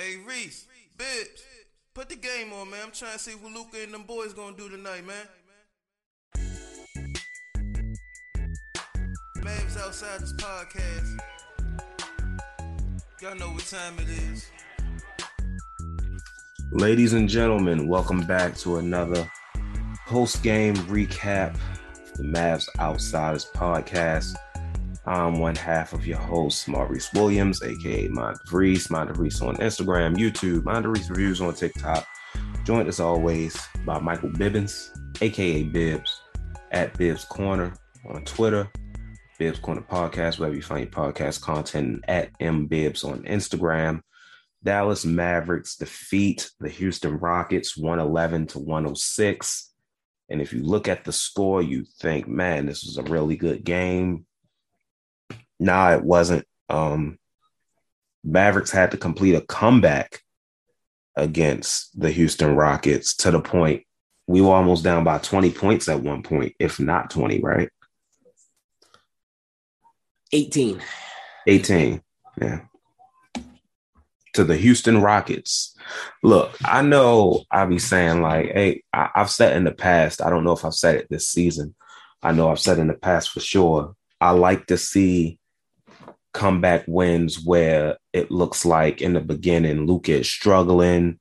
Hey Reese, Bibbs, put the game on, man. I'm trying to see what Luka and them boys gonna do tonight, man. Mavs outside this podcast. Y'all know what time it is. Ladies and gentlemen, welcome back to another post game recap the Mavs Outsiders podcast. I'm one half of your host, Maurice Williams, aka Mind Reese, Mind Reese on Instagram, YouTube, Mind Reese Reviews on TikTok. Joined as always by Michael Bibbins, aka Bibbs, at Bibbs Corner on Twitter, Bibbs Corner Podcast, wherever you find your podcast content, at M Bibbs on Instagram. Dallas Mavericks defeat the Houston Rockets 111 to 106. And if you look at the score, you think, man, this was a really good game. Nah, it wasn't. Um, Mavericks had to complete a comeback against the Houston Rockets to the point we were almost down by 20 points at one point, if not 20, right? 18. 18. Yeah. To the Houston Rockets. Look, I know I be saying like, hey, I, I've said in the past, I don't know if I've said it this season. I know I've said in the past for sure. I like to see comeback wins where it looks like in the beginning Luka is struggling,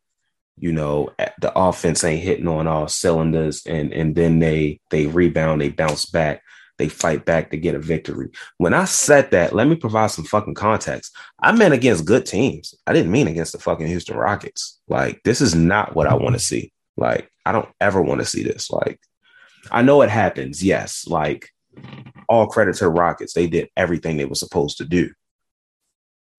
you know, the offense ain't hitting on all cylinders, and and then they they rebound, they bounce back, they fight back to get a victory. When I said that, let me provide some fucking context. I meant against good teams. I didn't mean against the fucking Houston Rockets. Like this is not what I want to see. Like I don't ever want to see this. Like I know it happens, yes. Like all credit to the Rockets. They did everything they were supposed to do.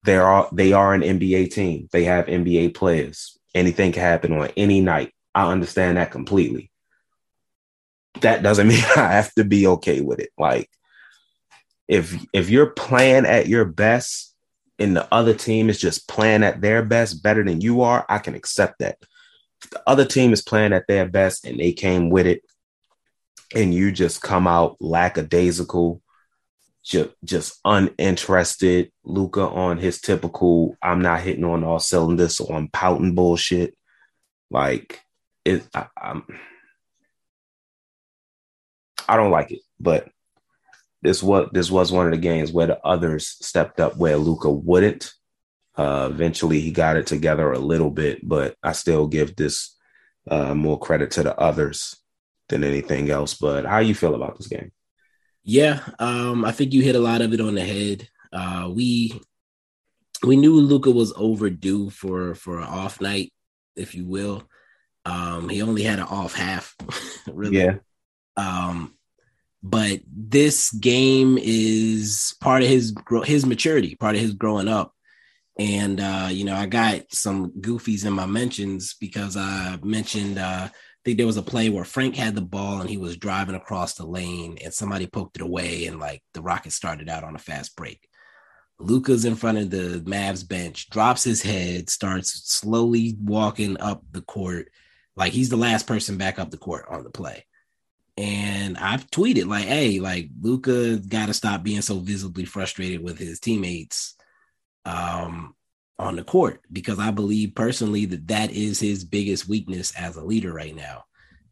They are they are an NBA team. They have NBA players. Anything can happen on any night. I understand that completely. That doesn't mean I have to be okay with it. Like if if you're playing at your best and the other team is just playing at their best better than you are, I can accept that. If the other team is playing at their best and they came with it and you just come out lackadaisical, just, just uninterested, Luka on his typical I'm not hitting on all cylinders, so I'm pouting bullshit. Like it I, I'm I don't like it, but this what this was one of the games where the others stepped up where Luka wouldn't. Uh, eventually, he got it together a little bit, but I still give this uh, more credit to the others than anything else. But how you feel about this game? Yeah, um, I think you hit a lot of it on the head. Uh, we we knew Luka was overdue for for an off night, if you will. Um, he only had an off half, really. Yeah. Um, but this game is part of his his maturity, part of his growing up. And uh, you know, I got some goofies in my mentions because I mentioned uh, think there was a play where Frank had the ball and he was driving across the lane and somebody poked it away and like the Rockets started out on a fast break. Luka's in front of the Mavs bench, drops his head, starts slowly walking up the court, like he's the last person back up the court on the play. And I've tweeted like, "Hey, like Luka got to stop being so visibly frustrated with his teammates um, on the court because I believe personally that that is his biggest weakness as a leader right now.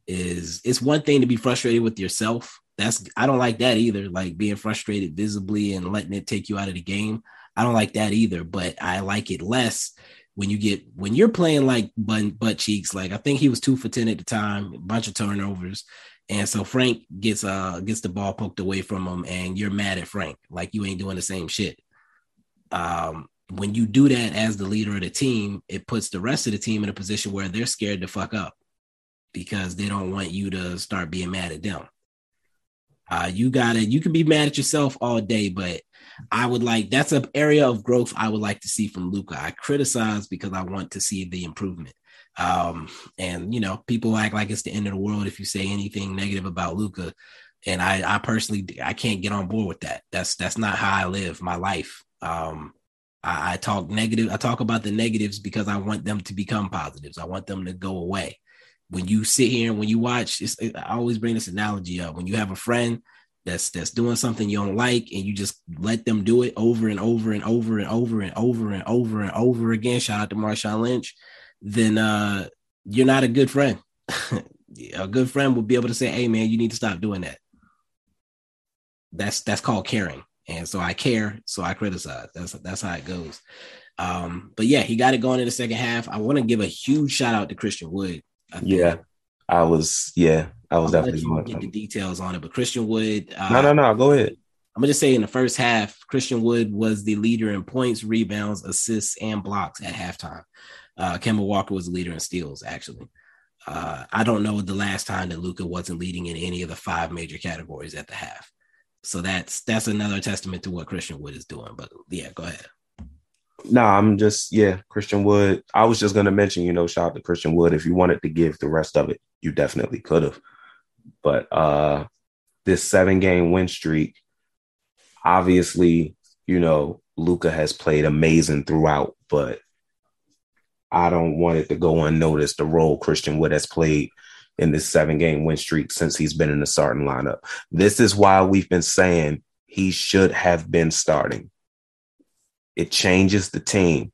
Is it's one thing to be frustrated with yourself. That's I don't like that either. Like being frustrated visibly and letting it take you out of the game. I don't like that either. But I like it less when you get when you're playing like butt, butt cheeks. Like I think he was two for ten at the time, a bunch of turnovers. And so Frank gets uh gets the ball poked away from him, and you're mad at Frank, like you ain't doing the same shit. Um, when you do that as the leader of the team, it puts the rest of the team in a position where they're scared to fuck up because they don't want you to start being mad at them. Uh, you gotta you can be mad at yourself all day, but I would like that's an area of growth I would like to see from Luka. I criticize because I want to see the improvement. Um, and you know, people act like it's the end of the world if you say anything negative about Luka. And I, I personally, I can't get on board with that. That's that's not how I live my life. Um, I, I talk negative. I talk about the negatives because I want them to become positives. I want them to go away. When you sit here and when you watch, I always bring this analogy up. When you have a friend that's that's doing something you don't like and you just let them do it over and over and over and over and over and over and over again, shout out to Marshawn Lynch, then uh you're not a good friend. a good friend will be able to say, "Hey man, you need to stop doing that." That's that's called caring. And so I care, so I criticize. That's that's how it goes. Um, but yeah, he got it going in the second half. I want to give a huge shout out to Christian Wood. I yeah, I was. Yeah, I was I'll definitely get the details on it. But Christian Wood. Uh, no, no, no. Go ahead. I'm gonna just say in the first half, Christian Wood was the leader in points, rebounds, assists, and blocks at halftime. Uh, Kemba Walker was the leader in steals, actually. Uh, I don't know the last time that Luka wasn't leading in any of the five major categories at the half. So that's that's another testament to what Christian Wood is doing. But yeah, go ahead. No, I'm just yeah, Christian Wood. I was just gonna mention, you know, shout out to Christian Wood. If you wanted to give the rest of it, you definitely could have. But uh this seven game win streak, obviously, you know, Luka has played amazing throughout, but I don't want it to go unnoticed the role Christian Wood has played in this seven game win streak since he's been in the starting lineup. This is why we've been saying he should have been starting. It changes the team.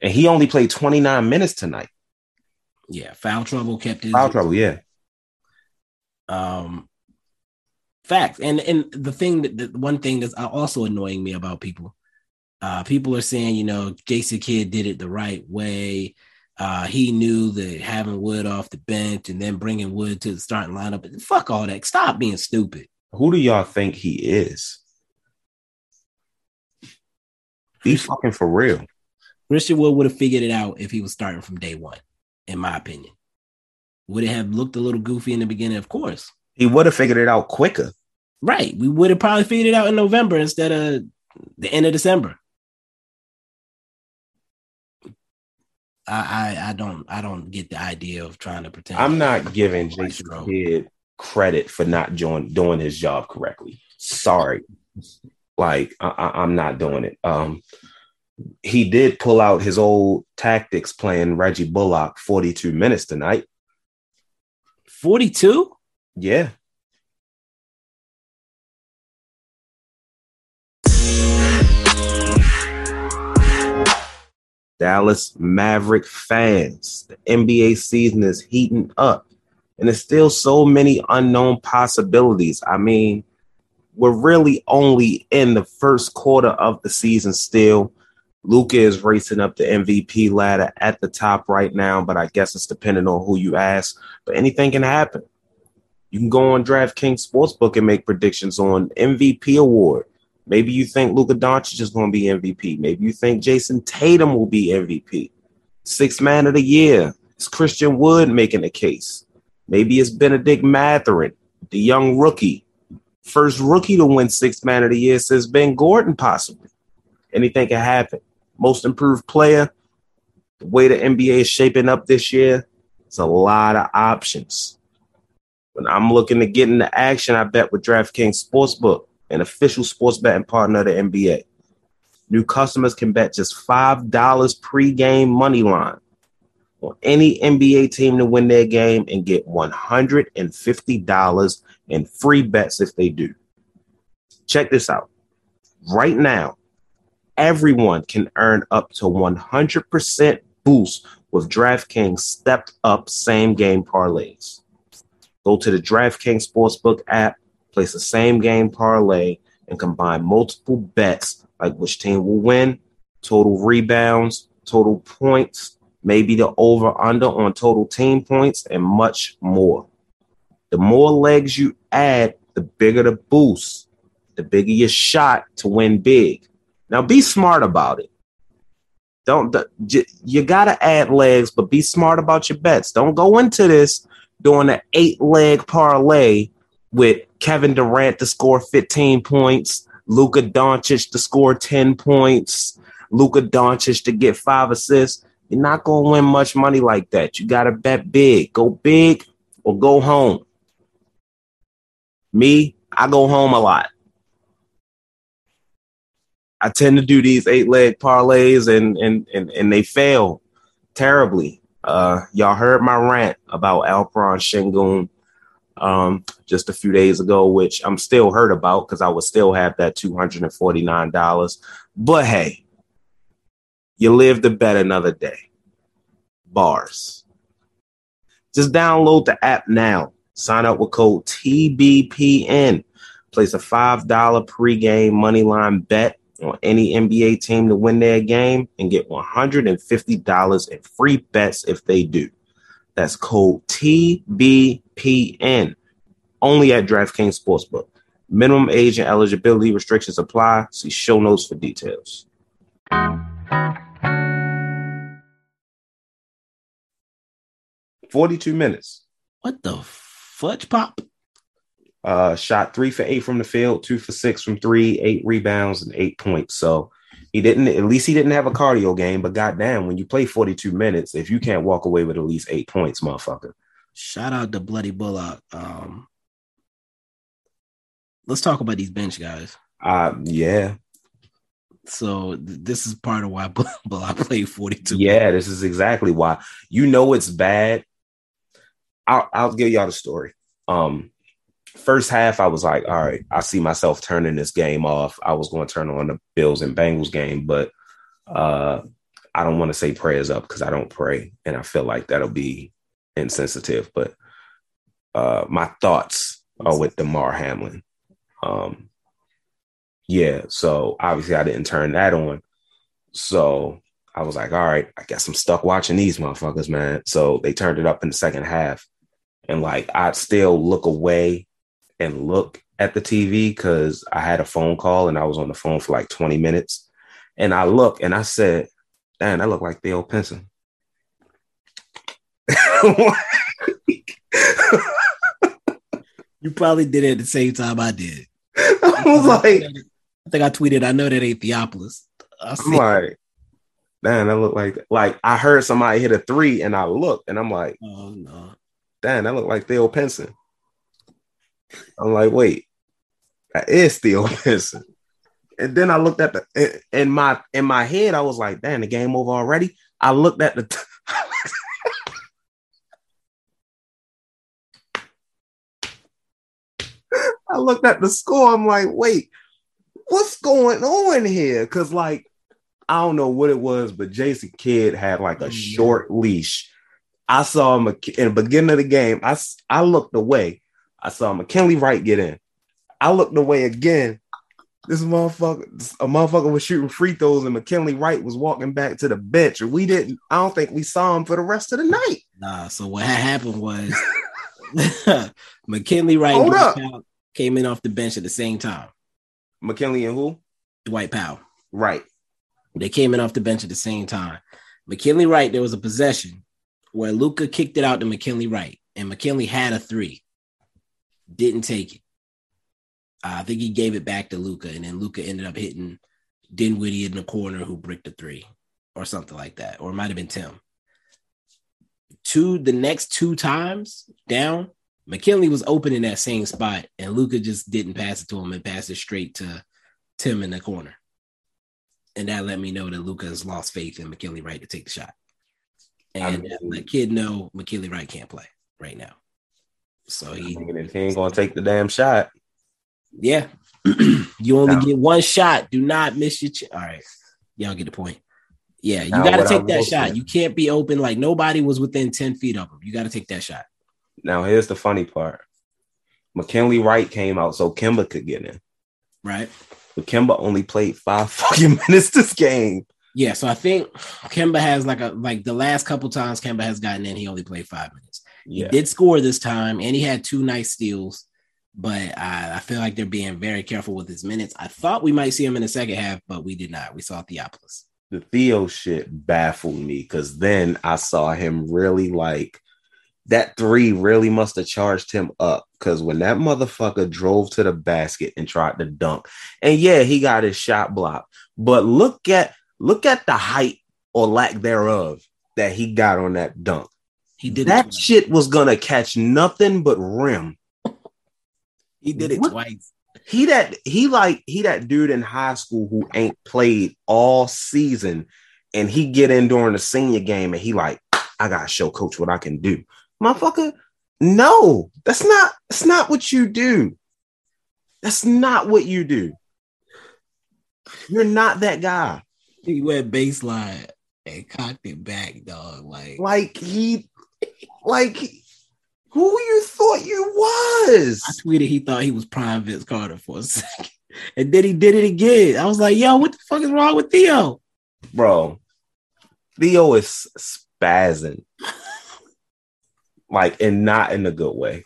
And he only played 29 minutes tonight. Yeah, foul trouble kept his foul trouble, yeah. Um facts. And and the thing that the one thing that's also annoying me about people uh, people are saying, you know, Jason Kidd did it the right way. Uh, he knew that having Wood off the bench and then bringing Wood to the starting lineup. Fuck all that. Stop being stupid. Who do y'all think he is? Be fucking for real. Christian Wood would have figured it out if he was starting from day one, in my opinion. Would it have looked a little goofy in the beginning? Of course. He would have figured it out quicker. Right. We would have probably figured it out in November instead of the end of December. I, I, I don't I don't get the idea of trying to pretend. I'm not giving Jason Kidd credit for not doing doing his job correctly. Sorry, like I, am not doing it. Um, he did pull out his old tactics playing Reggie Bullock 42 minutes tonight. 42? Yeah. Dallas Maverick fans. The NBA season is heating up, and there's still so many unknown possibilities. I mean, we're really only in the first quarter of the season still. Luka is racing up the MVP ladder at the top right now, but I guess it's depending on who you ask. But anything can happen. You can go on DraftKings Sportsbook and make predictions on MVP award. Maybe you think Luka Doncic is going to be MVP. Maybe you think Jayson Tatum will be MVP. Sixth man of the year. It's Christian Wood making the case. Maybe it's Bennedict Mathurin, the young rookie. First rookie to win sixth man of the year since Ben Gordon, possibly. Anything can happen. Most improved player. The way the NBA is shaping up this year, it's a lot of options. When I'm looking to get into action, I bet with DraftKings Sportsbook an official sports betting partner of the NBA. New customers can bet just $5 pre-game money line on any NBA team to win their game and get $150 in free bets if they do. Check this out. Right now, everyone can earn up to 100% boost with DraftKings stepped up same game parlays. Go to the DraftKings Sportsbook app place the same game parlay, and combine multiple bets like which team will win, total rebounds, total points, maybe the over under on total team points, and much more. The more legs you add, the bigger the boost, the bigger your shot to win big. Now be smart about it. Don't you got to add legs, but be smart about your bets. Don't go into this doing an eight leg parlay with Kevin Durant to score 15 points, Luka Doncic to score 10 points, Luka Doncic to get five assists. You're not going to win much money like that. You got to bet big. Go big or go home. Me, I go home a lot. I tend to do these eight leg parlays and and and, and they fail terribly. Uh, y'all heard my rant about Alperen Sengun um, just a few days ago, which I'm still hurt about because I would still have that $249. But hey, you live to bet another day. Bars. Just download the app now. Sign up with code TBPN. Place a $5 pregame moneyline bet on any NBA team to win their game and get $150 in free bets if they do. That's code TBPN. Only at DraftKings Sportsbook. Minimum age and eligibility restrictions apply. See show notes for details. Forty-two minutes. What the fudge pop? Uh, shot three for eight from the field, two for six from three, eight rebounds, and eight points. So he didn't. At least he didn't have a cardio game. But goddamn, when you play forty-two minutes, if you can't walk away with at least eight points, motherfucker. Shout out to Bloody Bullock. Um, let's talk about these bench guys. Uh, yeah, So th- this is part of why Bullock played forty-two. Yeah, this is exactly why. You know it's bad. I'll I'll give y'all the story. Um first half I was like, all right, I see myself turning this game off. I was going to turn on the Bills and Bengals game, but uh I don't want to say prayers up because I don't pray and I feel like that'll be insensitive, but uh my thoughts are with Damar Hamlin. Um yeah, so obviously I didn't turn that on. So I was like, all right, I guess I'm stuck watching these motherfuckers, man. So they turned it up in the second half. And like I'd still look away and look at the TV because I had a phone call and I was on the phone for like 20 minutes. And I look and I said, damn, that look like Theo Pinson. You probably did it at the same time I did. I was like, I think I tweeted, I know that ain't Theopolis. I I'm like, damn, that look like like I heard somebody hit a three and I looked and I'm like, oh no. damn, that looked like Theo Pinson. I'm like, wait, that is Theo Pinson. And then I looked at the in- my in my head, I was like, damn, the game over already. I looked at the I looked at the score. I'm like, wait, what's going on here? Cause like, I don't know what it was, but Jason Kidd had like a Oh, short leash. I saw him in the beginning of the game. I I looked away. I saw McKinley Wright get in. I looked away again. This motherfucker, a motherfucker was shooting free throws, and McKinley Wright was walking back to the bench. And we didn't, I don't think we saw him for the rest of the night. Nah, so what happened was McKinley Wright and. Dwight Powell came in off the bench at the same time. McKinley and who? Dwight Powell. Right. They came in off the bench at the same time. McKinley Wright, there was a possession where Luka kicked it out to McKinley Wright, and McKinley had a three, didn't take it. Uh, I think he gave it back to Luka, and then Luka ended up hitting Dinwiddie in the corner who bricked a three or something like that, or it might have been Tim. Two the next two times down, McKinley was open in that same spot, and Luka just didn't pass it to him and passed it straight to Tim in the corner and that let me know that Luka has lost faith in McKinley Wright to take the shot. And I mean- let Kidd know McKinley Wright can't play right now. So he, if he ain't gonna take the damn shot, yeah, you only Now- get one shot. Do not miss your. Ch- All right, y'all get the point. Yeah, you Now, got to what I take that shot. say- You can't be open like nobody was within ten feet of him. You got to take that shot. Now here's the funny part. McKinley Wright came out so Kemba could get in. Right. But Kemba only played five fucking minutes this game. Yeah, so I think Kemba has like a like the last couple times Kemba has gotten in, he only played five minutes. Yeah. He did score this time, and he had two nice steals. But I, I feel like they're being very careful with his minutes. I thought we might see him in the second half, but we did not. We saw Theopolis. The Theo shit baffled me because then I saw him really like that three really must have charged him up because when that motherfucker drove to the basket and tried to dunk, and yeah, he got his shot blocked. But look at look at the height or lack thereof that he got on that dunk. He did that shit was gonna catch nothing but rim. He did it What? twice. He that he like he that dude in high school who ain't played all season, and he get in during the senior game and he like, I gotta show coach what I can do, motherfucker. No, that's not that's not what you do. That's not what you do. You're not that guy. He went baseline and cocked it back, dog. Like, Like he like who you thought you was. I tweeted he thought he was prime Vince Carter for a second. And then he did it again. I was like, yo, what the fuck is wrong with Theo? Bro, Theo is spazzing. like, and not in a good way.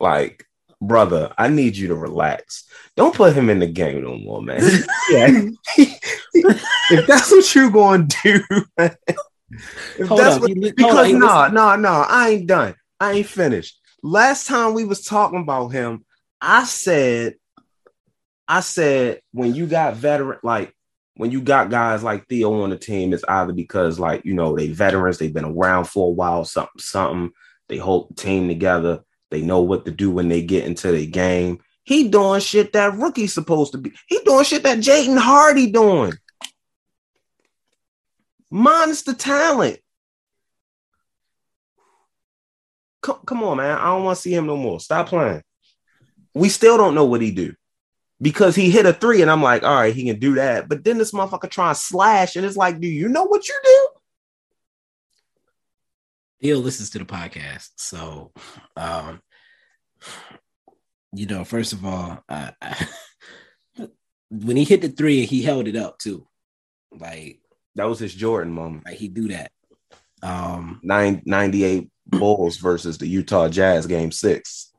Like, brother, I need you to relax. Don't put him in the game no more, man. yeah. if that's what you're going to do, man, if Hold that's up, what, because no, no, no, I ain't done. I ain't finished. Last time we was talking about him, I said, I said when you got veteran, like when you got guys like Theo on the team, it's either because like you know they veterans, they've been around for a while, something, something. They hold the team together. They know what to do when they get into the game. He doing shit that rookie's supposed to be. He doing shit that Jaden Hardy doing. Minus the talent. Come, come on, man. I don't want to see him no more. Stop playing. We still don't know what he do because he hit a three, and I'm like, all right, he can do that. But then this motherfucker try and slash, and it's like, do you know what you do? Theo listens to the podcast. So, um, you know, first of all, I, I, when he hit the three, he held it up too. Like, That was his Jordan moment. like he do that. Um, Nine, 98 Bulls versus the Utah Jazz game six.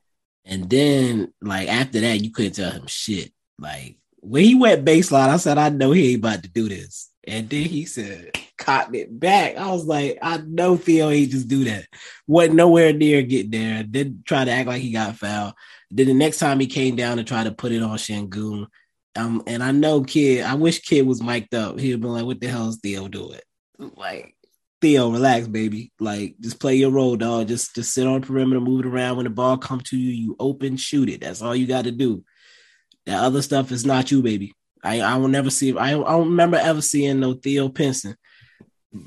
and then like after that, you couldn't tell him shit. Like when he went baseline, I said, I know he ain't about to do this. And then he said, cotton it back. I was like, I know Theo ain't just do that. Wasn't nowhere near getting there. Didn't try to act like he got fouled. Then the next time he came down and tried to put it on Sengun. Um, and I know Kidd, I wish Kidd was mic'd up. He'd been like, what the hell is Theo doing? Like, Theo, relax, baby. Like, just play your role, dog. Just just sit on the perimeter, move it around. When the ball come to you, you open, shoot it. That's all you got to do. That other stuff is not you, baby. I I will never see. I, I don't remember ever seeing no Theo Pinson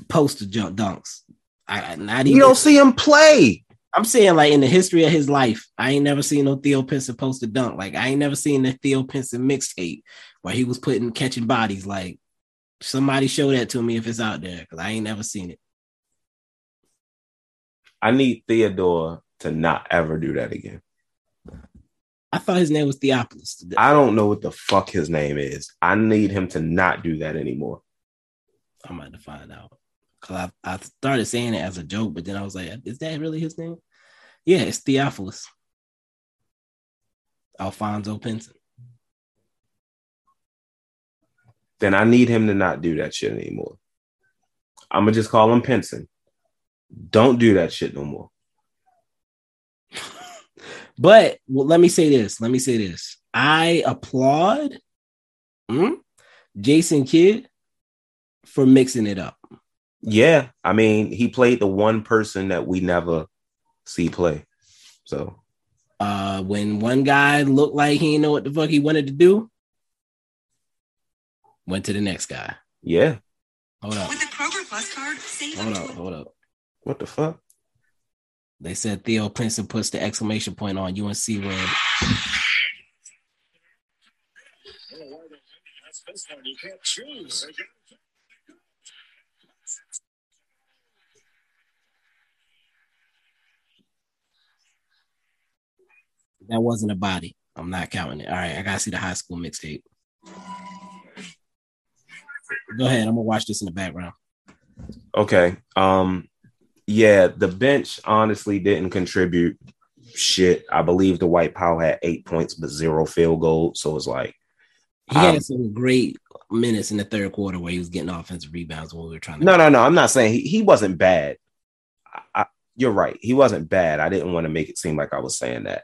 post the jump dunks. I not even. You don't see him play. I'm saying like in the history of his life, I ain't never seen no Theo Pinson post a dunk. Like I ain't never seen the Theo Pinson mixtape where he was putting catching bodies. Like somebody show that to me if it's out there because I ain't never seen it. I need Theodore to not ever do that again. I thought his name was Theopolis. I don't know what the fuck his name is. I need him to not do that anymore. I'm about to find out. Cause I, I started saying it as a joke, but then I was like, is that really his name? Yeah, it's Theophilus. Alfonso Pinson. Then I need him to not do that shit anymore. I'm gonna just call him Pinson. Don't do that shit no more. But well, let me say this. Let me say this. I applaud hmm, Jason Kidd for mixing it up. Yeah, I mean, he played the one person that we never see play. So Uh, when one guy looked like he didn't know what the fuck he wanted to do, went to the next guy. yeah, Hold up. With the Kroger Plus card, save Hold up up. to Hold up. what the fuck? They said Theo Pinson puts the exclamation point on UNC win. That wasn't a body. I'm not counting it. All right, I gotta see the high school mixtape. Go ahead. I'm gonna watch this in the background. Okay. Um, yeah, the bench honestly didn't contribute shit. I believe the Dwight Powell had eight points but zero field goal. So it's like He had Um, some great minutes in the third quarter where he was getting offensive rebounds when we were trying to. no, no, no. I'm not saying he, he wasn't bad. I, I, you're right. He wasn't bad. I didn't want to make it seem like I was saying that.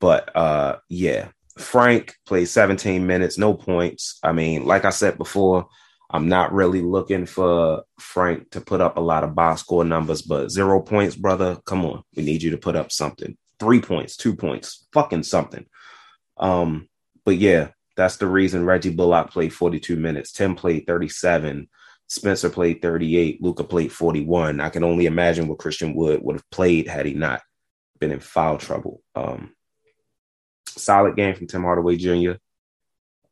But uh yeah, Frank played 17 minutes, no points. I mean, like I said before, I'm not really looking for Frank to put up a lot of box score numbers, but zero points, brother. Come on. We need you to put up something. Three points, two points, fucking something. Um, but yeah, that's the reason Reggie Bullock played 42 minutes. Tim played 37. Spencer played 38. Luka played 41. I can only imagine what Christian Wood would have played had he not been in foul trouble. Um, solid game from Tim Hardaway Jr.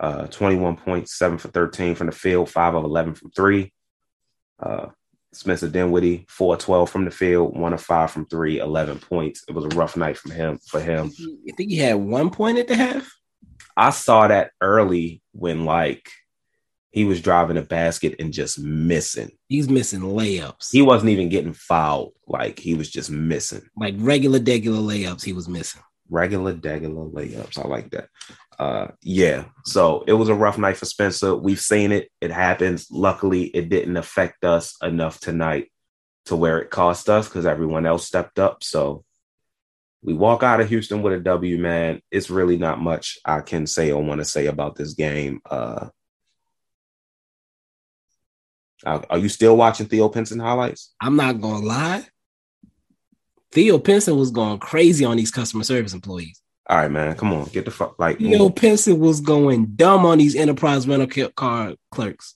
Uh, 21 points, seven for 13 from the field, five of 11 from three. Uh, Spencer Dinwiddie, 4 12 from the field, one of five from three, 11 points. It was a rough night from him for him. You think he had one point at the half? I saw that early when like he was driving a basket and just missing. He's missing layups. He wasn't even getting fouled. Like he was just missing. like regular, regular layups. He was missing. Regular, regular layups. I like that. Uh yeah. So it was a rough night for Spencer. We've seen it. It happens. Luckily, it didn't affect us enough tonight to where it cost us because everyone else stepped up. So we walk out of Houston with a W, man. It's really not much I can say or want to say about this game. Uh are are you still watching Theo Pinson highlights? I'm not gonna lie. Theo Pinson was going crazy on these customer service employees. All right, man. Come on, get the fuck like Theo mm. Pinson was going dumb on these enterprise rental car clerks.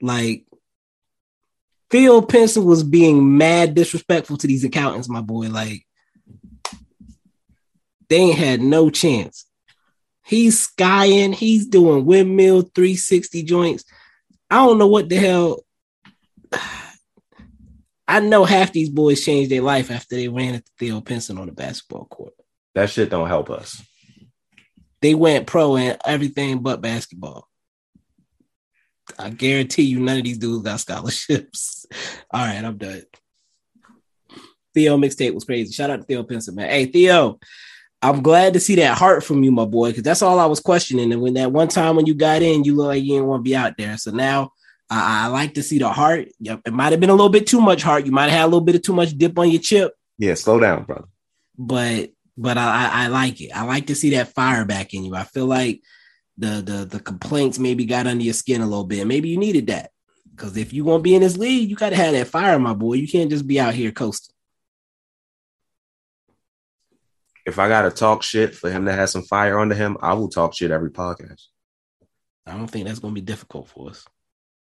Like Theo Pinson was being mad disrespectful to these accountants, my boy. Like they ain't had no chance. He's skying, he's doing windmill 360 joints. I don't know what the hell. I know half these boys changed their life after they ran at Theo Pinson on the basketball court. that shit don't help us. They went pro in everything but basketball. I guarantee you, none of these dudes got scholarships. All right, I'm done. Theo mixtape was crazy. Shout out to Theo Pinson, man. Hey, Theo, I'm glad to see that heart from you, my boy, because that's all I was questioning. And when that one time when you got in, you look like you didn't want to be out there. So now I, I like to see the heart. Yep, it might have been a little bit too much heart. You might have had a little bit of too much dip on your chip, Yeah, slow down, brother. but but I, I like it. I like to see that fire back in you. I feel like the the the complaints maybe got under your skin a little bit. Maybe you needed that because if you want to be in this league, you got to have that fire, my boy. You can't just be out here coasting. If I gotta talk shit for him to have some fire under him, I will talk shit every podcast. I don't think that's going to be difficult for us.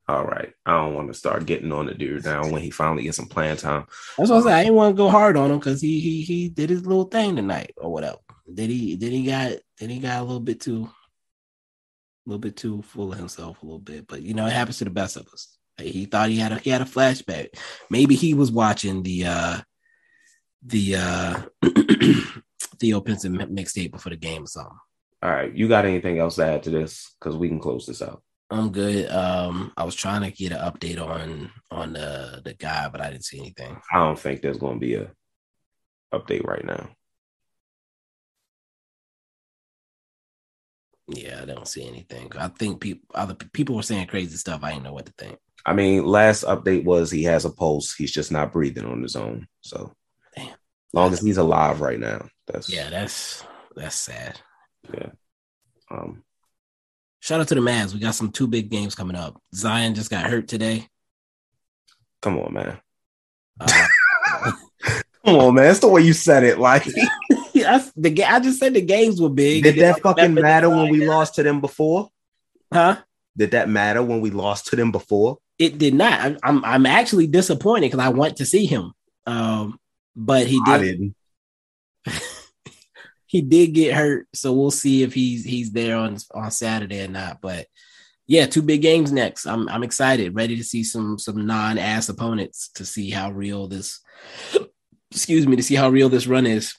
All right. I don't want to start getting on the dude now when he finally gets some playing time. That's what I said. I didn't want to go hard on him because he he he did his little thing tonight or whatever. Did he? Then he got then he got a little bit too, a little bit too full of himself a little bit. But you know, it happens to the best of us. He thought he had a he had a flashback. Maybe he was watching the uh the uh Theo Pinson mi- mixtape before the game or something. All right. You got anything else to add to this? Because we can close this out. I'm good. Um, I was trying to get an update on on the the guy, but I didn't see anything. I don't think there's gonna be a update right now. Yeah, I don't see anything. I think people other people were saying crazy stuff. I didn't know what to think. I mean, last update was he has a pulse. He's just not breathing on his own. So Damn. long as he's alive right now, that's Yeah, that's that's sad. yeah. Um, Shout out to the Mavs. We got some two big games coming up. Zion just got hurt today. come on, man. Uh, Come on, man. That's the way you said it. Like, that's the I just said the games were big. did that fucking matter when we lost to them before? Huh? Did that matter when we lost to them before? It did not. I'm I'm, I'm actually disappointed because I want to see him. Um, but he I did. didn't. he did get hurt, so we'll see if he's he's there on on Saturday or not. But yeah, two big games next. I'm I'm excited, ready to see some some non ass opponents to see how real this. Excuse me, to see how real this run is.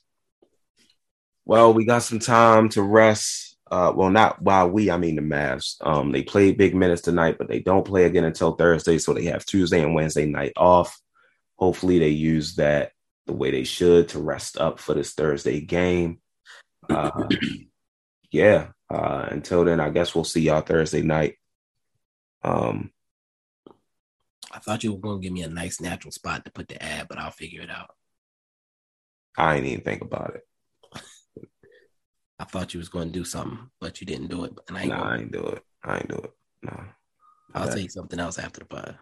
Well, we got some time to rest. Uh, well, not while we, I mean the Mavs. Um, they played big minutes tonight, but they don't play again until Thursday, so they have Tuesday and Wednesday night off. Hopefully, they use that the way they should to rest up for this Thursday game. Uh, yeah. Uh, until then, I guess we'll see y'all Thursday night. Um, I thought you were going to give me a nice natural spot to put the ad, but I'll figure it out. I ain't even think about it. I thought you was going to do something, but you didn't do it. And I ain't Nah, gonna, I ain't do it. I ain't do it. Nah. I'll Okay. tell you something else after the pod.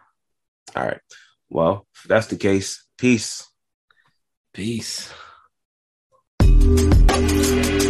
All right. Well, if that's the case, peace. Peace. Thank you.